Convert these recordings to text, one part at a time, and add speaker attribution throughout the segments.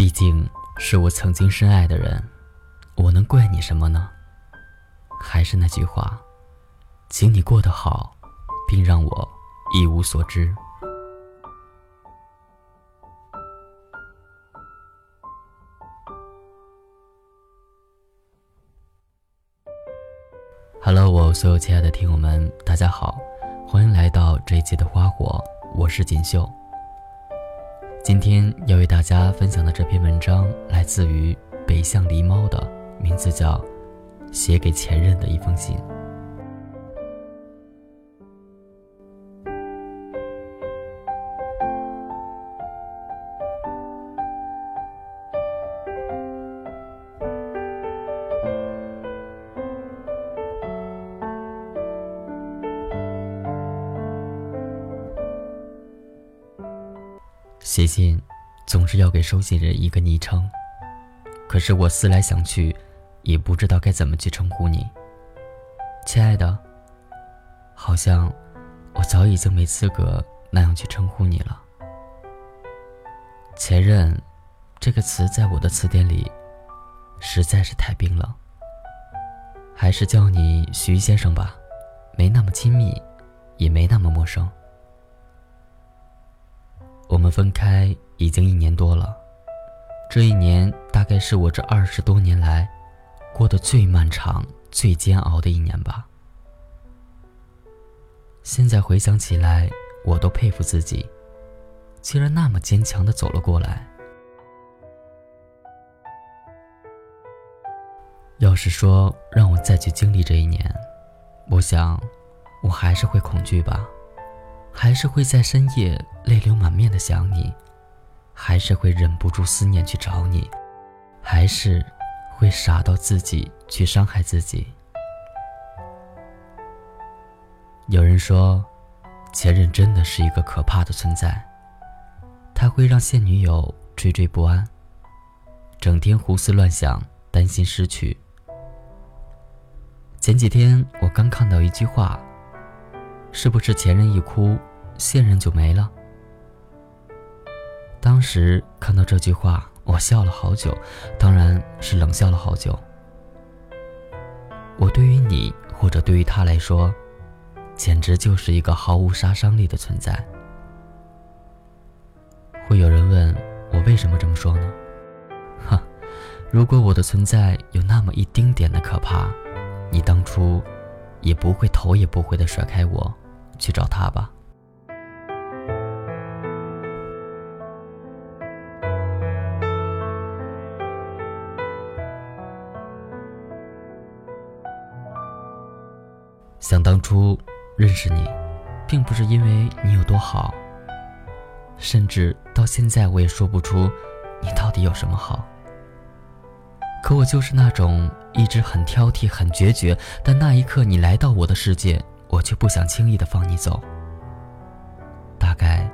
Speaker 1: 毕竟是我曾经深爱的人，我能怪你什么呢？还是那句话，请你过得好，并让我一无所知。Hello，我所有亲爱的听友们，大家好，欢迎来到这一期的花火，我是锦绣。今天要为大家分享的这篇文章来自于北向狸猫的，名字叫《写给前任的一封信》。写信总是要给收信人一个昵称，可是我思来想去，也不知道该怎么去称呼你。亲爱的，好像我早已经没资格那样去称呼你了。前任这个词在我的词典里实在是太冰冷，还是叫你徐先生吧，没那么亲密，也没那么陌生。我们分开已经一年多了，这一年大概是我这二十多年来过得最漫长、最煎熬的一年吧。现在回想起来，我都佩服自己，竟然那么坚强的走了过来。要是说让我再去经历这一年，我想我还是会恐惧吧。还是会在深夜泪流满面的想你，还是会忍不住思念去找你，还是会傻到自己去伤害自己。有人说，前任真的是一个可怕的存在，他会让现女友惴惴不安，整天胡思乱想，担心失去。前几天我刚看到一句话。是不是前任一哭，现任就没了？当时看到这句话，我笑了好久，当然是冷笑了好久。我对于你或者对于他来说，简直就是一个毫无杀伤力的存在。会有人问我为什么这么说呢？哈，如果我的存在有那么一丁点的可怕，你当初也不会头也不回的甩开我。去找他吧。想当初认识你，并不是因为你有多好，甚至到现在我也说不出你到底有什么好。可我就是那种一直很挑剔、很决绝，但那一刻你来到我的世界。我却不想轻易的放你走。大概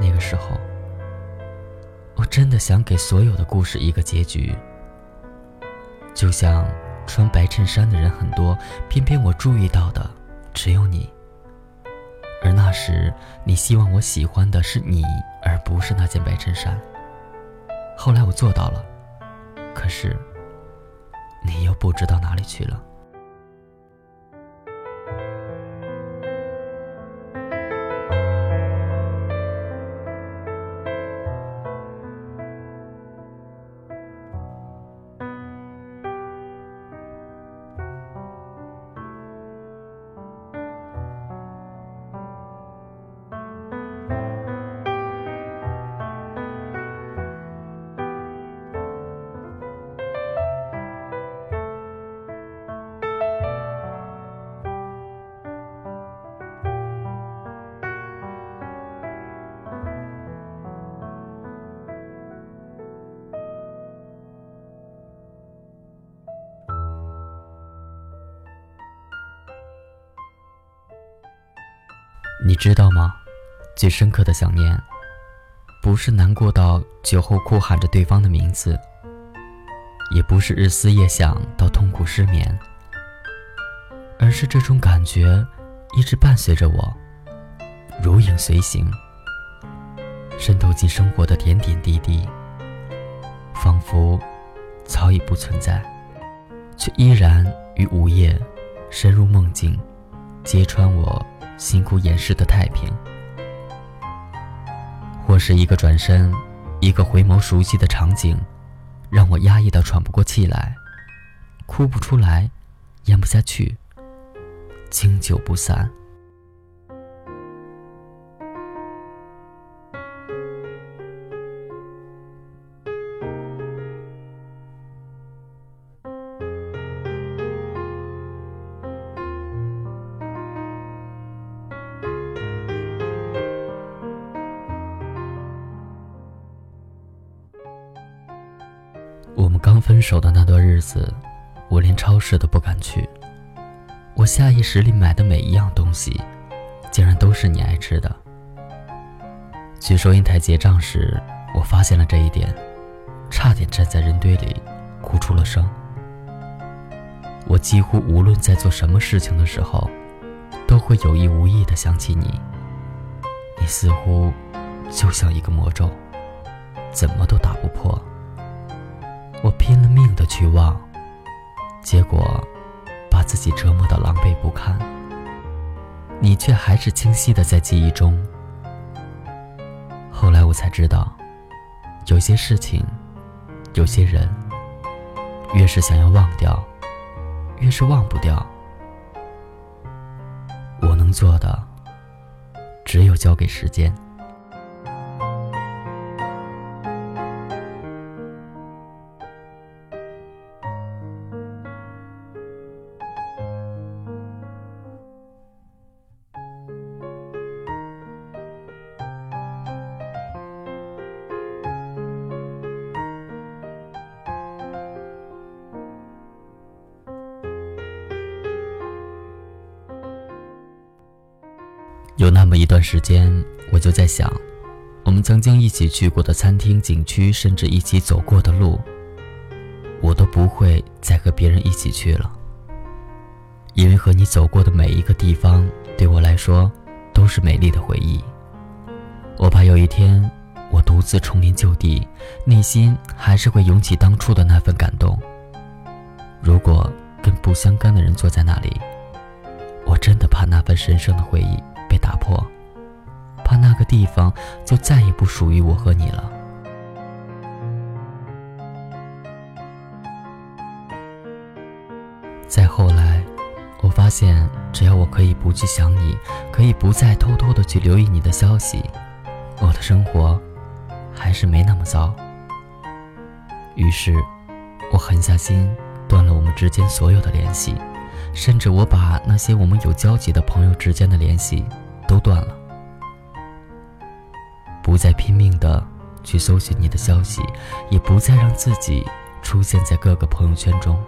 Speaker 1: 那个时候，我真的想给所有的故事一个结局。就像穿白衬衫的人很多，偏偏我注意到的只有你。而那时，你希望我喜欢的是你，而不是那件白衬衫。后来我做到了，可是你又不知道哪里去了。你知道吗？最深刻的想念，不是难过到酒后哭喊着对方的名字，也不是日思夜想到痛苦失眠，而是这种感觉一直伴随着我，如影随形，渗透进生活的点点滴滴，仿佛早已不存在，却依然于午夜深入梦境，揭穿我辛苦掩饰的太平。或是一个转身，一个回眸，熟悉的场景，让我压抑到喘不过气来，哭不出来，咽不下去，经久不散。刚分手的那段日子，我连超市都不敢去。我下意识里买的每一样东西，竟然都是你爱吃的。去收银台结账时，我发现了这一点，差点站在人堆里哭出了声。我几乎无论在做什么事情的时候，都会有意无意的想起你。你似乎就像一个魔咒，怎么都打不破。我拼了命的去忘，结果把自己折磨的狼狈不堪。你却还是清晰的在记忆中。后来我才知道，有些事情，有些人，越是想要忘掉，越是忘不掉。我能做的，只有交给时间。有那么一段时间，我就在想，我们曾经一起去过的餐厅、景区，甚至一起走过的路，我都不会再和别人一起去了。因为和你走过的每一个地方，对我来说都是美丽的回忆。我怕有一天我独自重临旧地，内心还是会涌起当初的那份感动。如果跟不相干的人坐在那里，我真的怕那份神圣的回忆。被打破，怕那个地方就再也不属于我和你了。再后来，我发现，只要我可以不去想你，可以不再偷偷的去留意你的消息，我的生活还是没那么糟。于是，我狠下心，断了我们之间所有的联系，甚至我把那些我们有交集的朋友之间的联系。都断了，不再拼命的去搜寻你的消息，也不再让自己出现在各个朋友圈中。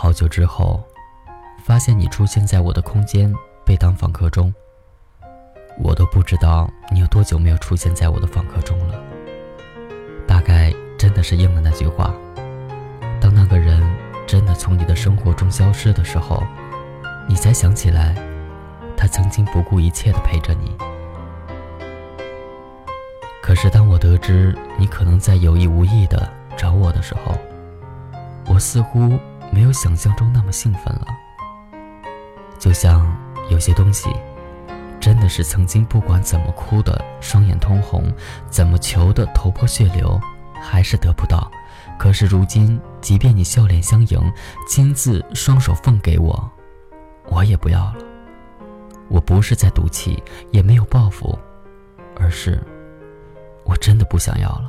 Speaker 1: 好久之后，发现你出现在我的空间被当访客中。我都不知道你有多久没有出现在我的访客中了。大概真的是应了那句话：当那个人真的从你的生活中消失的时候，你才想起来，他曾经不顾一切的陪着你。可是当我得知你可能在有意无意的找我的时候，我似乎。没有想象中那么兴奋了，就像有些东西，真的是曾经不管怎么哭的双眼通红，怎么求的头破血流，还是得不到。可是如今，即便你笑脸相迎，亲自双手奉给我，我也不要了。我不是在赌气，也没有报复，而是，我真的不想要了。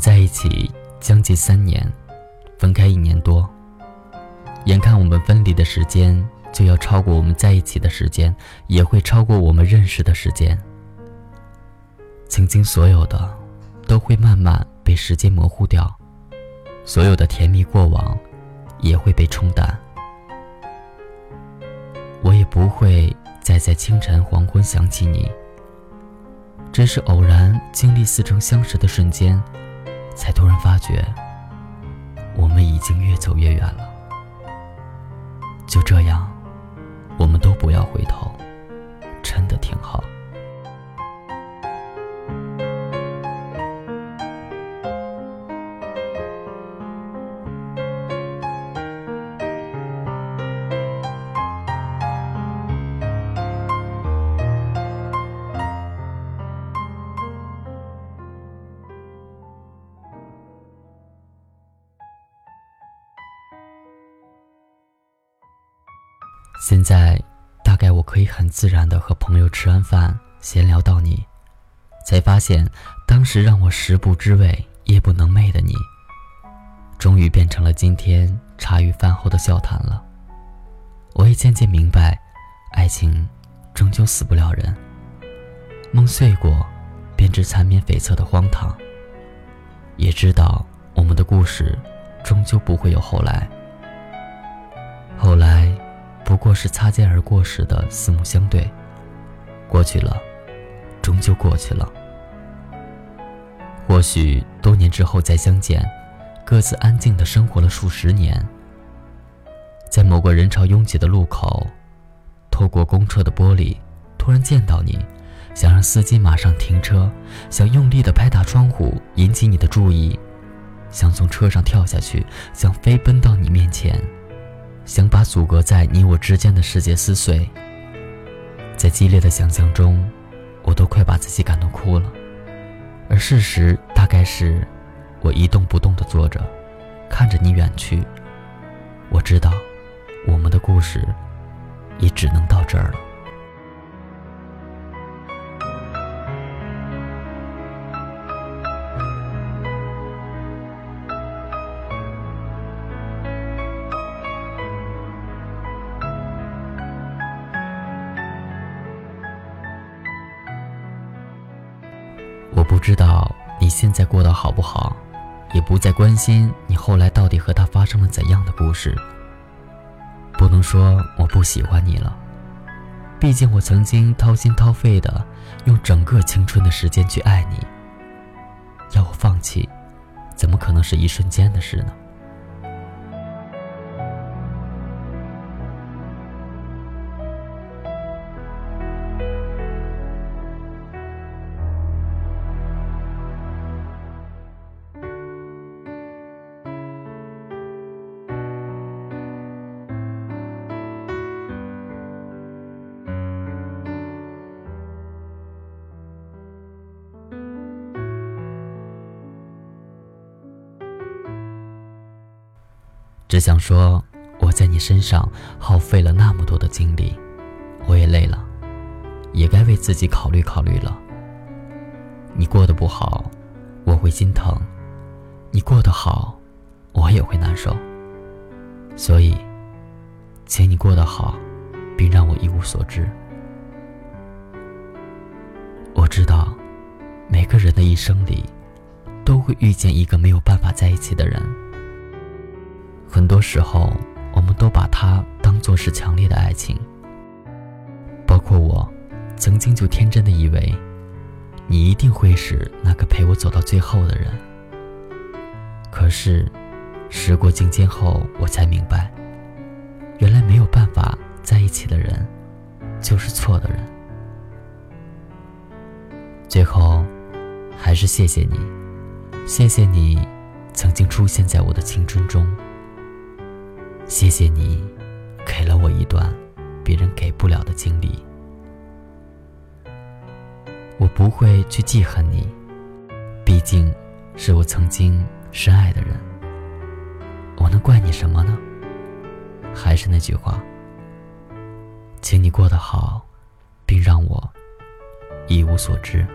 Speaker 1: 在一起将近三年，分开一年多。眼看我们分离的时间就要超过我们在一起的时间，也会超过我们认识的时间。曾经所有的，都会慢慢被时间模糊掉，所有的甜蜜过往，也会被冲淡。我也不会再在清晨黄昏想起你，只是偶然经历似曾相识的瞬间，才突然发觉，我们已经越走越远了。就这样，我们都不要回头，真的挺好。现在，大概我可以很自然的和朋友吃完饭闲聊到你，才发现当时让我食不知味、夜不能寐的你，终于变成了今天茶余饭后的笑谈了。我也渐渐明白，爱情终究死不了人，梦碎过，便知缠绵悱恻的荒唐。也知道我们的故事终究不会有后来。后来。不过是擦肩而过时的四目相对，过去了，终究过去了。或许多年之后再相见，各自安静的生活了数十年，在某个人潮拥挤的路口，透过公车的玻璃，突然见到你，想让司机马上停车，想用力的拍打窗户引起你的注意，想从车上跳下去，想飞奔到你面前。想把阻隔在你我之间的世界撕碎，在激烈的想象中，我都快把自己感动哭了。而事实大概是，我一动不动地坐着，看着你远去。我知道，我们的故事也只能到这儿了。好不好，也不再关心你后来到底和他发生了怎样的故事。不能说我不喜欢你了，毕竟我曾经掏心掏肺的用整个青春的时间去爱你。要我放弃，怎么可能是一瞬间的事呢？想说，我在你身上耗费了那么多的精力，我也累了，也该为自己考虑考虑了。你过得不好，我会心疼；你过得好，我也会难受。所以，请你过得好，并让我一无所知。我知道，每个人的一生里，都会遇见一个没有办法在一起的人。很多时候，我们都把它当作是强烈的爱情。包括我，曾经就天真的以为，你一定会是那个陪我走到最后的人。可是，时过境迁后，我才明白，原来没有办法在一起的人，就是错的人。最后，还是谢谢你，谢谢你，曾经出现在我的青春中。谢谢你，给了我一段别人给不了的经历。我不会去记恨你，毕竟是我曾经深爱的人。我能怪你什么呢？还是那句话，请你过得好，并让我一无所知。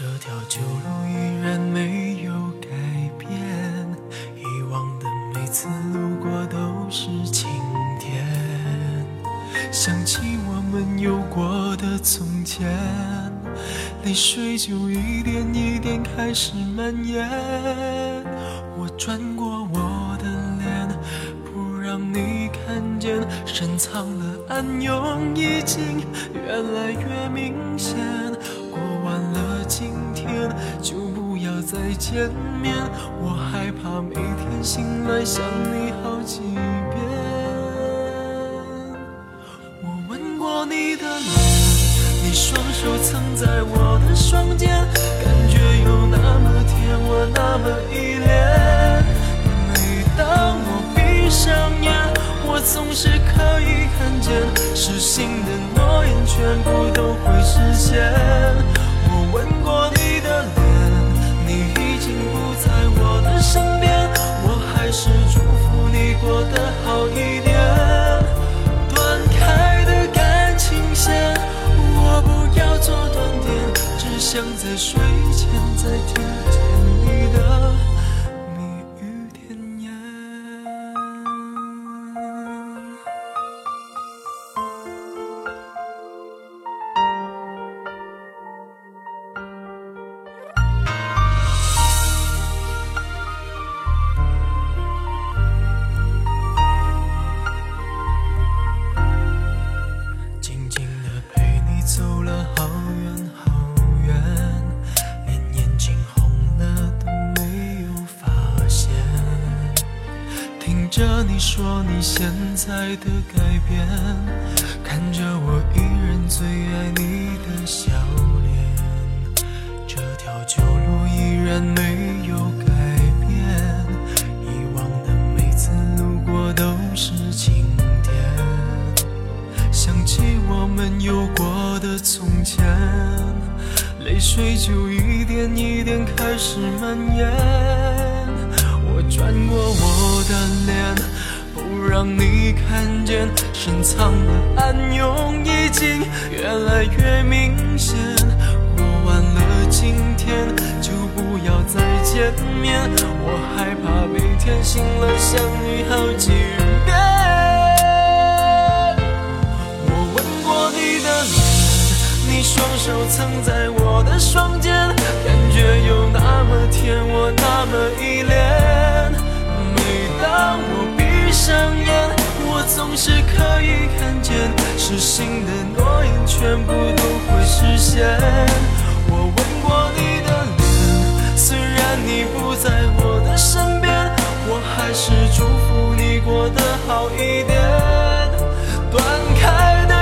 Speaker 2: 这条旧路依然没有改变，以往的每次路过都是晴天，想起我们有过的从前，泪水就一点一点开始蔓延，我转过我的脸，不让你看见，深藏的暗涌已经越来越明显。见面，我害怕每天醒来想你好几遍。我吻过你的脸，你双手曾在我的双肩，感觉有那么甜，我那么依恋。每当我闭上眼，我总是可以看见，失信的诺言全部都会实现。过得好一点。断开的感情线，我不要做断点，只想在睡前再听蔓延。我转过我的脸，不让你看见，深藏的暗涌已经越来越明显。过完了今天，就不要再见面，我害怕每天醒来想你好几遍。你双手曾在我的双肩，感觉有那么甜，我那么依恋。每当我闭上眼，我总是可以看见，失信的诺言全部都会实现。我吻过你的脸，虽然你不在我的身边，我还是祝福你过得好一点。断开的